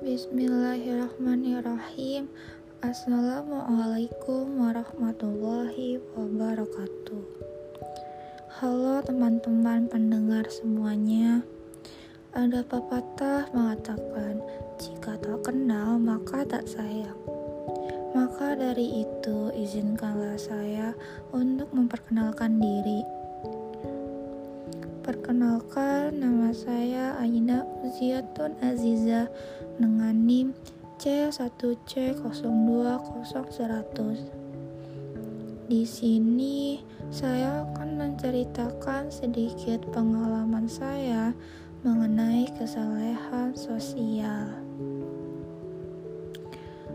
Bismillahirrahmanirrahim. Assalamualaikum warahmatullahi wabarakatuh. Halo teman-teman pendengar semuanya. Ada pepatah mengatakan, jika tak kenal maka tak sayang. Maka dari itu, izinkanlah saya untuk memperkenalkan diri. Perkenalkan, nama saya Aina Uziatun Aziza dengan NIM C1C0200100. Di sini saya akan menceritakan sedikit pengalaman saya mengenai kesalehan sosial.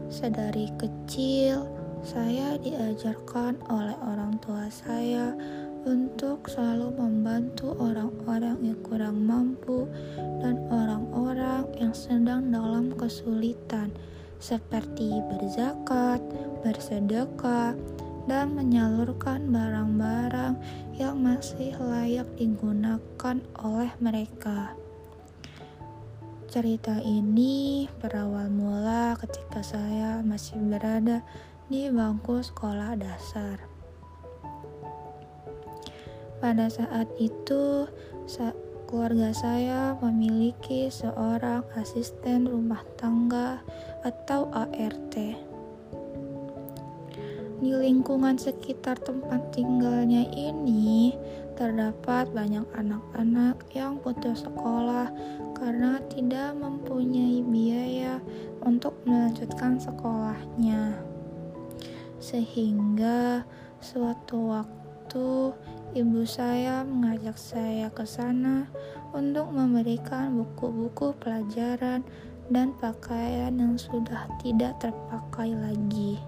Sedari kecil, saya diajarkan oleh orang tua saya untuk selalu membantu orang-orang yang kurang mampu dan orang-orang yang sedang dalam kesulitan, seperti berzakat, bersedekah, dan menyalurkan barang-barang yang masih layak digunakan oleh mereka. Cerita ini berawal mula ketika saya masih berada di bangku sekolah dasar. Pada saat itu, keluarga saya memiliki seorang asisten rumah tangga atau ART. Di lingkungan sekitar tempat tinggalnya ini, terdapat banyak anak-anak yang putus sekolah karena tidak mempunyai biaya untuk melanjutkan sekolahnya. Sehingga suatu waktu ibu saya mengajak saya ke sana untuk memberikan buku-buku pelajaran dan pakaian yang sudah tidak terpakai lagi.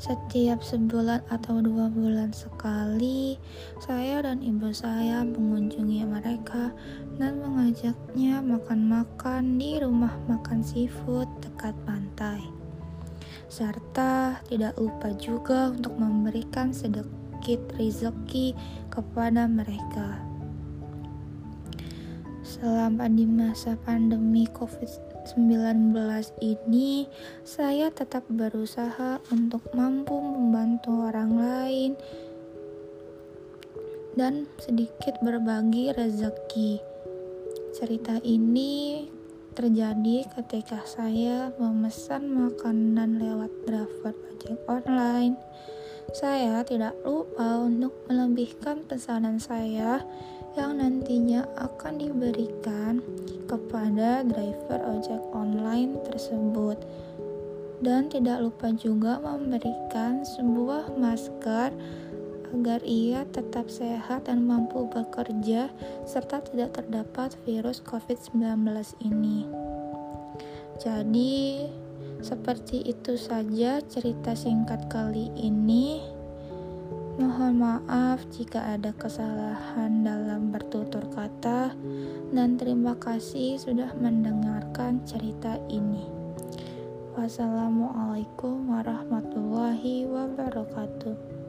Setiap sebulan atau dua bulan sekali, saya dan ibu saya mengunjungi mereka dan mengajaknya makan-makan di rumah makan seafood dekat pantai serta tidak lupa juga untuk memberikan sedikit rezeki kepada mereka. Selama di masa pandemi COVID-19 ini, saya tetap berusaha untuk mampu membantu orang lain dan sedikit berbagi rezeki. Cerita ini terjadi ketika saya memesan makanan lewat driver ojek online. Saya tidak lupa untuk melebihkan pesanan saya yang nantinya akan diberikan kepada driver ojek online tersebut. Dan tidak lupa juga memberikan sebuah masker agar ia tetap sehat dan mampu bekerja serta tidak terdapat virus COVID-19 ini. Jadi, seperti itu saja cerita singkat kali ini. Mohon maaf jika ada kesalahan dalam bertutur kata, dan terima kasih sudah mendengarkan cerita ini. Wassalamualaikum warahmatullahi wabarakatuh.